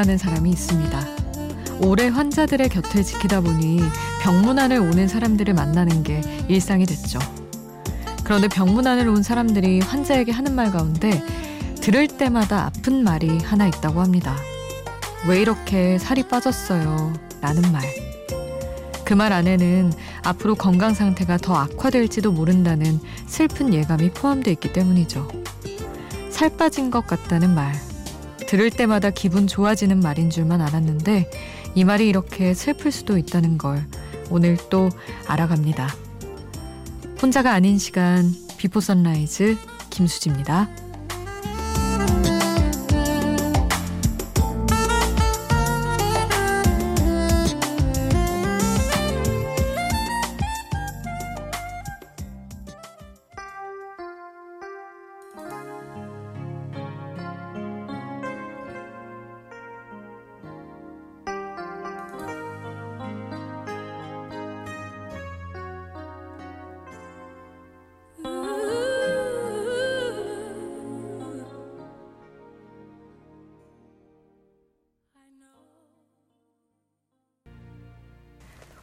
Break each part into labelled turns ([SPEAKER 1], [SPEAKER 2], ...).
[SPEAKER 1] 일하는 사람이 있습니다. 오래 환자들의 곁을 지키다 보니 병문안을 오는 사람들을 만나는 게 일상이 됐죠. 그런데 병문안을 온 사람들이 환자에게 하는 말 가운데 들을 때마다 아픈 말이 하나 있다고 합니다. 왜 이렇게 살이 빠졌어요? 라는 말. 그 말 안에는 앞으로 건강 상태가 더 악화될지도 모른다는 슬픈 예감이 포함되어 있기 때문이죠. 살 빠진 것 같다는 말. 들을 때마다 기분 좋아지는 말인 줄만 알았는데 이 말이 이렇게 슬플 수도 있다는 걸 오늘 또 알아갑니다. 혼자가 아닌 시간 비포 선라이즈 김수지입니다.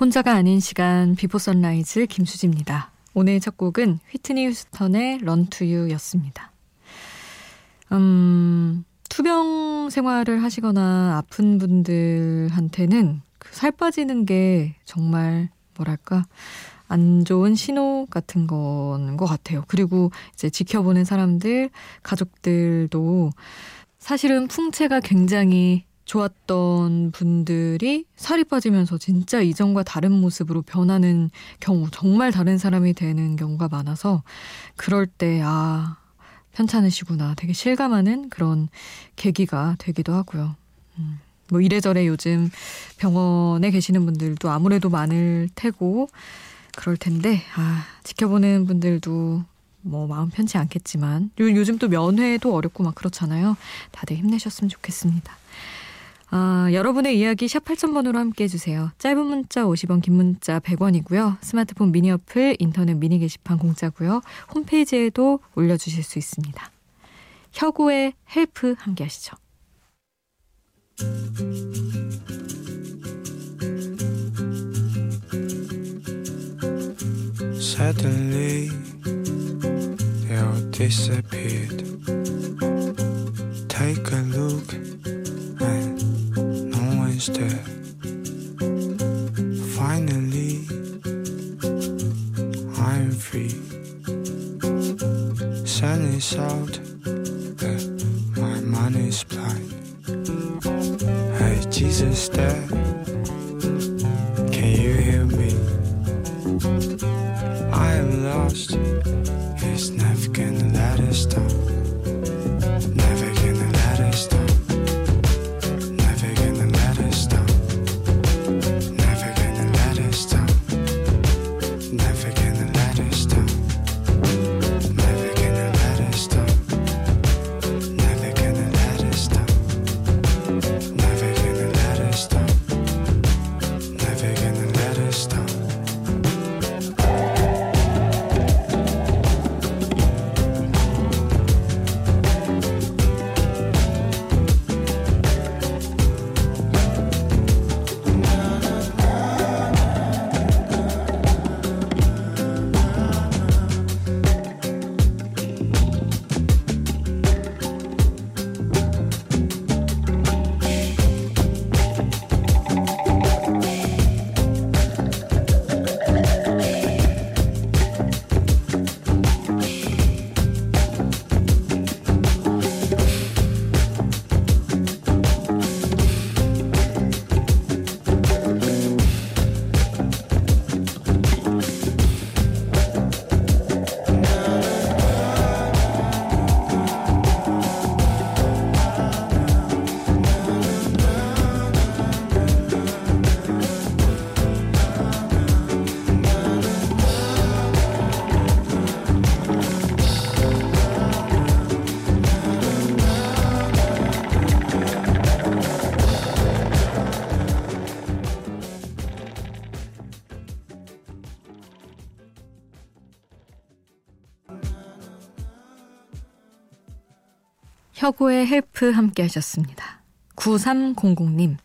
[SPEAKER 1] 혼자가 아닌 시간 비포 선라이즈 김수지입니다. 오늘 첫 곡은 휘트니 휴스턴의 Run to You였습니다. 음, 투병 생활을 하시거나 아픈 분들한테는 그 살 빠지는 게 정말 뭐랄까 안 좋은 신호 같은 건 것 같아요. 그리고 이제 지켜보는 사람들, 가족들도 사실은 풍채가 굉장히 좋았던 분들이 살이 빠지면서 진짜 이전과 다른 모습으로 변하는 경우, 정말 다른 사람이 되는 경우가 많아서 그럴 때, 아, 편찮으시구나. 되게 실감하는 그런 계기가 되기도 하고요. 음, 뭐 이래저래 요즘 병원에 계시는 분들도 아무래도 많을 테고, 그럴 텐데, 아, 지켜보는 분들도 뭐 마음 편치 않겠지만, 요즘 또 면회도 어렵고 막 그렇잖아요. 다들 힘내셨으면 좋겠습니다. 아, 여러분의 이야기 샵 8000번으로 함께 해주세요. 짧은 문자 50원, 긴 문자 100원이고요. 스마트폰 미니 어플, 인터넷 미니 게시판 공짜고요. 홈페이지에도 올려주실 수 있습니다. 혁오의 Help 함께 하시죠. Instead. Finally, I'm free. Sun is out, but my mind is blind. Hey, Jesus, there. 혁오의 Help 함께 하셨습니다. 9300님.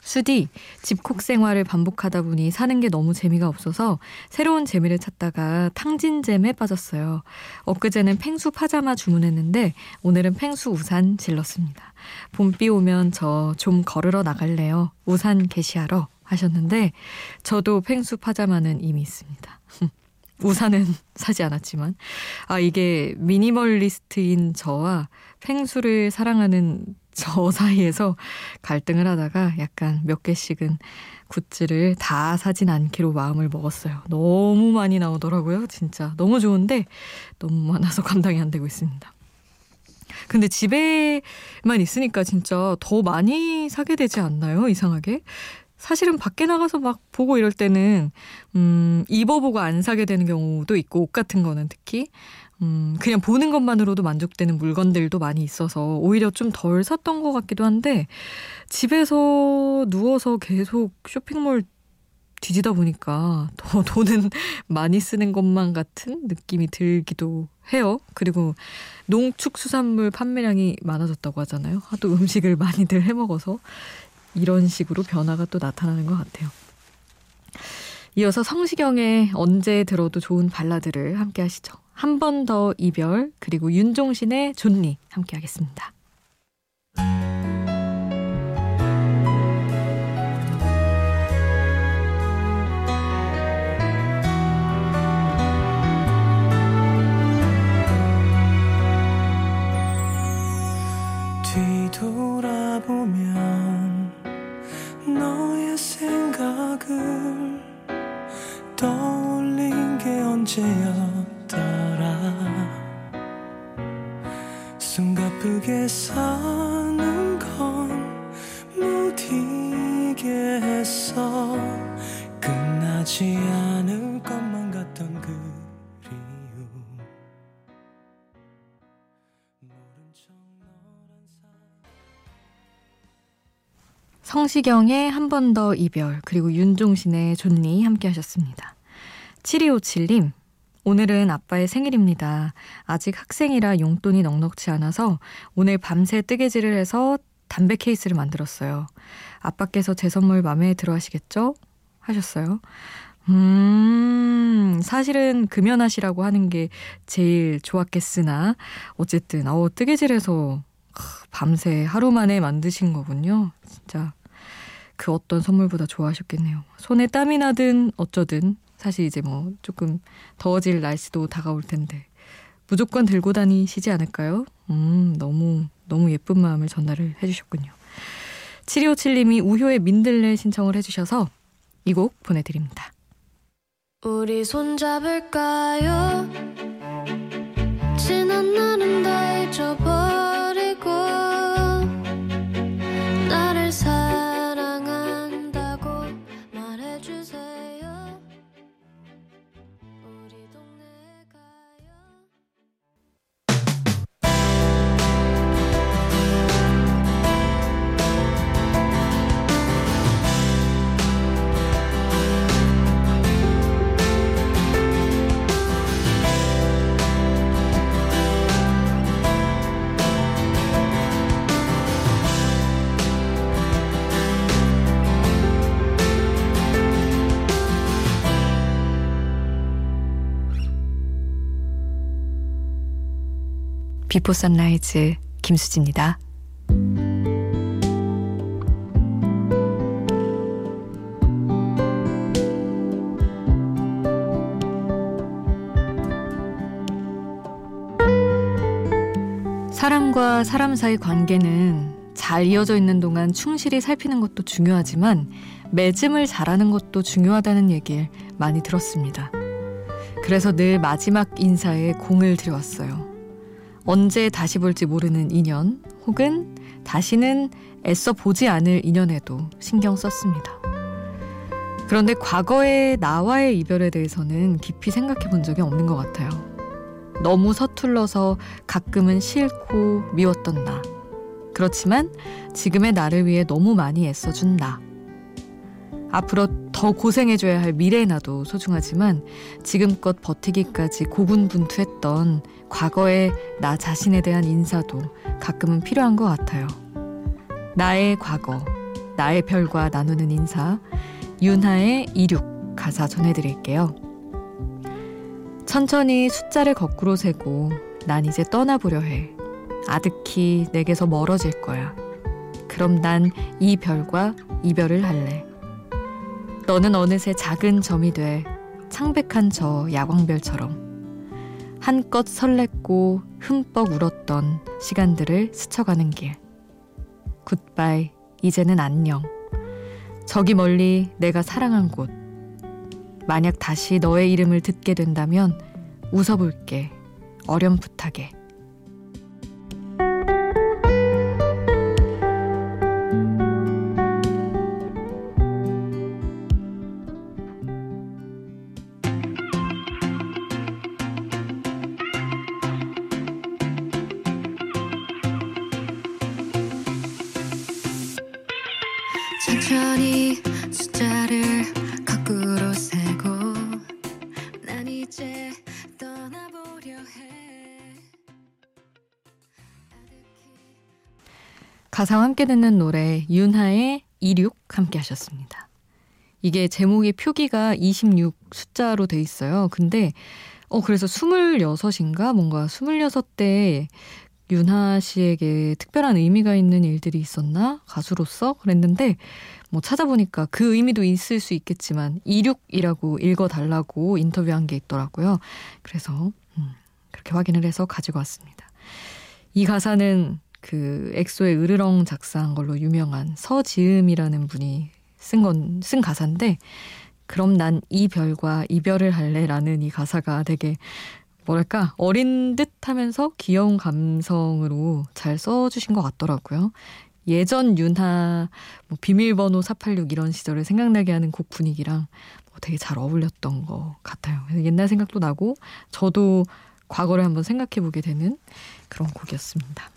[SPEAKER 1] 수디, 집콕 생활을 반복하다 보니 사는 게 너무 재미가 없어서 새로운 재미를 찾다가 탕진잼에 빠졌어요. 엊그제는 펭수 파자마 주문했는데 오늘은 펭수 우산 질렀습니다. 봄비 오면 저 좀 걸으러 나갈래요. 우산 개시하러 하셨는데 저도 펭수 파자마는 이미 있습니다. 우산은 사지 않았지만 아 이게 미니멀리스트인 저와 팽수를 사랑하는 저 사이에서 갈등을 하다가 약간 몇 개씩은 굿즈를 다 사진 않기로 마음을 먹었어요. 너무 많이 나오더라고요. 진짜 너무 좋은데 너무 많아서 감당이 안 되고 있습니다. 근데 집에만 있으니까 진짜 더 많이 사게 되지 않나요? 이상하게. 사실은 밖에 나가서 막 보고 이럴 때는 음, 입어보고 안 사게 되는 경우도 있고 옷 같은 거는 특히 음, 그냥 보는 것만으로도 만족되는 물건들도 많이 있어서 오히려 좀 덜 샀던 것 같기도 한데 집에서 누워서 계속 쇼핑몰 뒤지다 보니까 더 돈은 많이 쓰는 것만 같은 느낌이 들기도 해요. 그리고 농축수산물 판매량이 많아졌다고 하잖아요. 하도 음식을 많이들 해 먹어서 이런 식으로 변화가 또 나타나는 것 같아요. 이어서 성시경의 언제 들어도 좋은 발라드를 함께 하시죠. 한 번 더 이별 그리고 윤종신의 존니 함께 하겠습니다.
[SPEAKER 2] 했어 끝나지 않을 것만 같던 그리움
[SPEAKER 1] 성시경의 한 번 더 이별 그리고 윤종신의 존니 함께 하셨습니다. 7257님 오늘은 아빠의 생일입니다. 아직 학생이라 용돈이 넉넉치 않아서 오늘 밤새 뜨개질을 해서 담배 케이스를 만들었어요. 아빠께서 제 선물 마음에 들어 하시겠죠? 하셨어요. 음, 사실은 금연하시라고 하는 게 제일 좋았겠으나, 어쨌든, 어, 뜨개질해서 밤새 하루 만에 만드신 거군요. 진짜 그 어떤 선물보다 좋아하셨겠네요. 손에 땀이 나든 어쩌든 사실 이제 뭐 조금 더워질 날씨도 다가올 텐데 무조건 들고 다니시지 않을까요? 음, 너무 너무 예쁜 마음을 전달을 해주셨군요. 7257님이 우효의 민들레 신청을 해주셔서 이 곡 보내드립니다.
[SPEAKER 2] 우리 손잡을까요? 지난 날은 다 잊어버리
[SPEAKER 1] 비포 선라이즈 김수지입니다. 사람과 사람 사이 관계는 잘 이어져 있는 동안 충실히 살피는 것도 중요하지만 맺음을 잘하는 것도 중요하다는 얘기를 많이 들었습니다. 그래서 늘 마지막 인사에 공을 들여왔어요. 언제 다시 볼지 모르는 인연 혹은 다시는 애써 보지 않을 인연에도 신경 썼습니다. 그런데 과거의 나와의 이별에 대해서는 깊이 생각해 본 적이 없는 것 같아요. 너무 서툴러서 가끔은 싫고 미웠던 나. 그렇지만 지금의 나를 위해 너무 많이 애써준 나. 앞으로 더 고생해줘야 할 미래의 나도 소중하지만 지금껏 버티기까지 고군분투했던 과거의 나 자신에 대한 인사도 가끔은 필요한 것 같아요. 나의 과거, 나의 별과 나누는 인사, 윤하의 이륙 가사 전해드릴게요. 천천히 숫자를 거꾸로 세고 난 이제 떠나보려 해. 아득히 내게서 멀어질 거야. 그럼 난 이 별과 이별을 할래. 너는 어느새 작은 점이 돼 창백한 저 야광별처럼 한껏 설렜고 흠뻑 울었던 시간들을 스쳐가는 길. 굿바이, 이제는 안녕. 저기 멀리 내가 사랑한 곳. 만약 다시 너의 이름을 듣게 된다면 웃어볼게. 어렴풋하게. 가사와 함께 듣는 노래 윤하의 26 함께 하셨습니다. 이게 제목의 표기가 26 숫자로 돼 있어요. 근데 어 그래서 26인가 뭔가 26대 윤하 씨에게 특별한 의미가 있는 일들이 있었나? 가수로서? 그랬는데, 뭐 찾아보니까 그 의미도 있을 수 있겠지만, 26이라고 읽어달라고 인터뷰한 게 있더라고요. 그래서, 음, 그렇게 확인을 해서 가지고 왔습니다. 이 가사는 그 엑소의 으르렁 작사한 걸로 유명한 서지음이라는 분이 쓴 건, 쓴 가사인데, 그럼 난 이 별과 이별을 할래라는 이 가사가 되게 뭐랄까 어린 듯 하면서 귀여운 감성으로 잘 써주신 것 같더라고요. 예전 윤하 뭐 비밀번호 486 이런 시절을 생각나게 하는 곡 분위기랑 뭐 되게 잘 어울렸던 것 같아요. 옛날 생각도 나고 저도 과거를 한번 생각해 보게 되는 그런 곡이었습니다.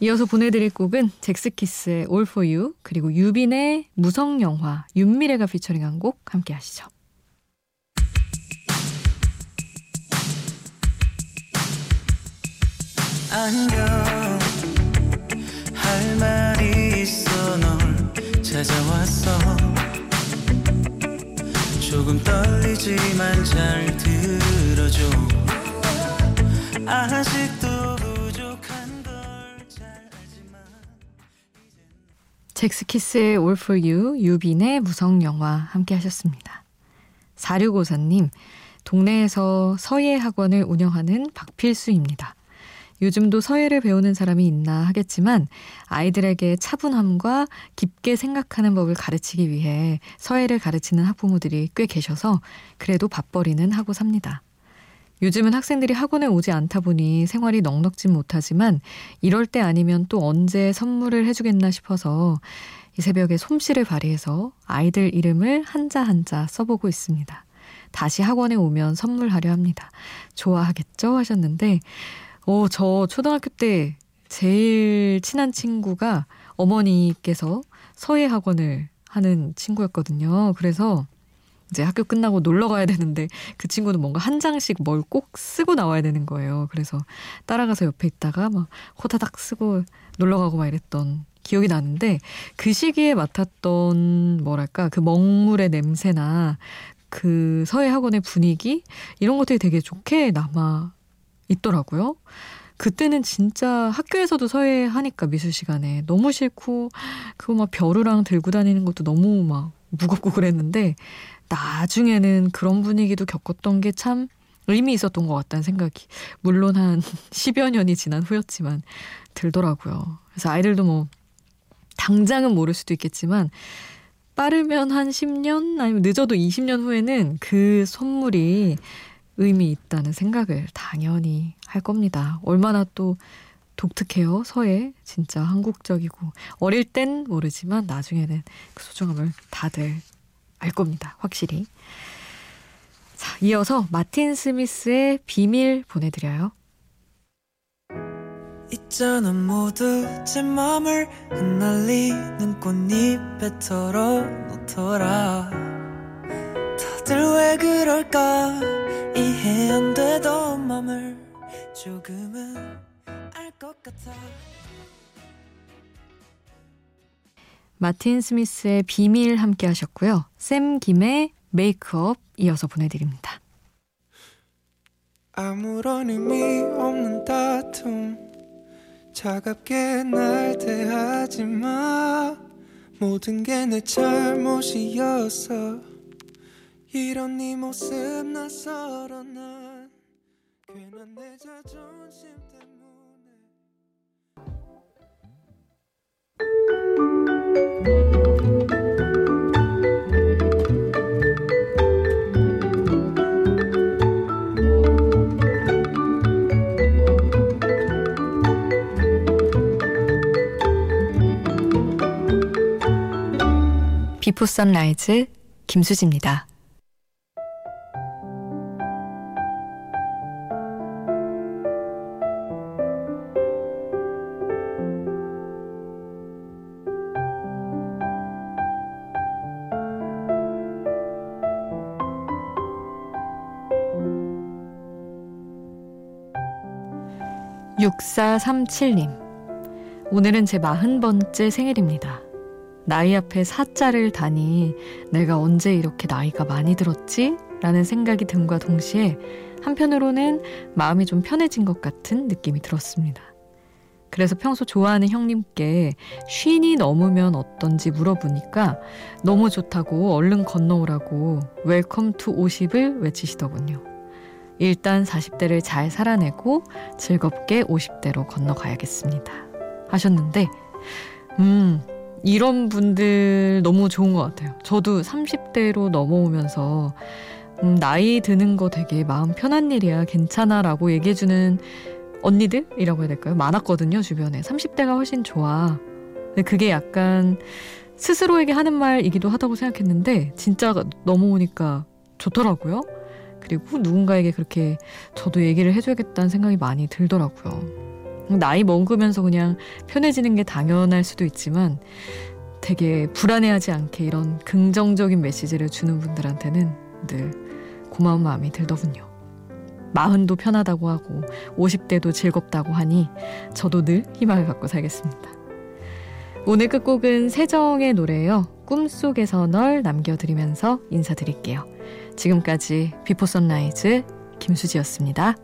[SPEAKER 1] 이어서 보내드릴 곡은 잭스키스의 All For You 그리고 유빈의 무성영화 윤미래가 피처링한 곡 함께 하시죠.
[SPEAKER 3] 안녕 할 말이 있어 널 찾아왔어 조금 떨리지만 잘 들어 줘 아직도 부족한 걸잘 알지만
[SPEAKER 1] 잭스키스의 All For You, 유빈의 무성영화 함께 하셨습니다. 4654님, 동네에서 서예 학원을 운영하는 박필수입니다. 요즘도 서예를 배우는 사람이 있나 하겠지만 아이들에게 차분함과 깊게 생각하는 법을 가르치기 위해 서예를 가르치는 학부모들이 꽤 계셔서 그래도 밥벌이는 하고 삽니다. 요즘은 학생들이 학원에 오지 않다 보니 생활이 넉넉진 못하지만 이럴 때 아니면 또 언제 선물을 해주겠나 싶어서 이 새벽에 솜씨를 발휘해서 아이들 이름을 한자 한자 써보고 있습니다. 다시 학원에 오면 선물하려 합니다. 좋아하겠죠? 하셨는데 어, 저 초등학교 때 제일 친한 친구가 어머니께서 서예 학원을 하는 친구였거든요. 그래서 이제 학교 끝나고 놀러 가야 되는데 그 친구는 뭔가 한 장씩 뭘 꼭 쓰고 나와야 되는 거예요. 그래서 따라가서 옆에 있다가 막 호다닥 쓰고 놀러 가고 막 이랬던 기억이 나는데 그 시기에 맡았던 뭐랄까 그 먹물의 냄새나 그 서예 학원의 분위기 이런 것들이 되게 좋게 남아 있더라고요. 그때는 진짜 학교에서도 서예 하니까 미술 시간에 너무 싫고 그거 막 벼루랑 들고 다니는 것도 너무 막 무겁고 그랬는데 나중에는 그런 분위기도 겪었던 게 참 의미 있었던 것 같다는 생각이 물론 한 10여 년이 지난 후였지만 들더라고요. 그래서 아이들도 뭐 당장은 모를 수도 있겠지만 빠르면 한 10년 아니면 늦어도 20년 후에는 그 선물이 의미 있다는 생각을 당연히 할 겁니다. 얼마나 또 독특해요, 서예. 진짜 한국적이고. 어릴 땐 모르지만 나중에는 그 소중함을 다들 알 겁니다. 확실히. 자, 이어서 마틴 스미스의 비밀 보내드려요.
[SPEAKER 3] 있잖아 모두 제 맘을 흩날리는 꽃잎에 털어놓더라 다들 왜 그럴까 이해 안 되던 맘을 조금은 알 것 같아.
[SPEAKER 1] 마틴 스미스의 비밀 함께 하셨고요. 샘 김의 메이크업 이어서 보내드립니다.
[SPEAKER 3] 아무런 의미 없는 다툼. 차갑게 날 대하지 마. 모든 게 내 잘못이었어 이런 네 모습 낯설어 난. 괜한 내 자존심
[SPEAKER 1] 비포 선라이즈 김수지입니다. (6437님) 오늘은 제 마흔 번째 생일입니다. 나이 앞에 사자를 다니 내가 언제 이렇게 나이가 많이 들었지? 라는 생각이 듦과 동시에 한편으로는 마음이 좀 편해진 것 같은 느낌이 들었습니다. 그래서 평소 좋아하는 형님께 쉰이 넘으면 어떤지 물어보니까 너무 좋다고 얼른 건너오라고 Welcome to 50을 외치시더군요. 일단 40대를 잘 살아내고 즐겁게 50대로 건너가야겠습니다. 하셨는데, 음, 이런 분들 너무 좋은 것 같아요. 저도 30대로 넘어오면서 음, 나이 드는 거 되게 마음 편한 일이야, 괜찮아 라고 얘기해주는 언니들이라고 해야 될까요? 많았거든요, 주변에. 30대가 훨씬 좋아. 근데 그게 약간 스스로에게 하는 말이기도 하다고 생각했는데, 진짜 넘어오니까 좋더라고요. 그리고 누군가에게 그렇게 저도 얘기를 해줘야겠다는 생각이 많이 들더라고요. 나이 먹으면서 그냥 편해지는 게 당연할 수도 있지만 되게 불안해하지 않게 이런 긍정적인 메시지를 주는 분들한테는 늘 고마운 마음이 들더군요. 마흔도 편하다고 하고 50대도 즐겁다고 하니 저도 늘 희망을 갖고 살겠습니다. 오늘 끝곡은 세정의 노래예요. 꿈속에서 널 남겨드리면서 인사드릴게요. 지금까지 비포 선라이즈 김수지였습니다.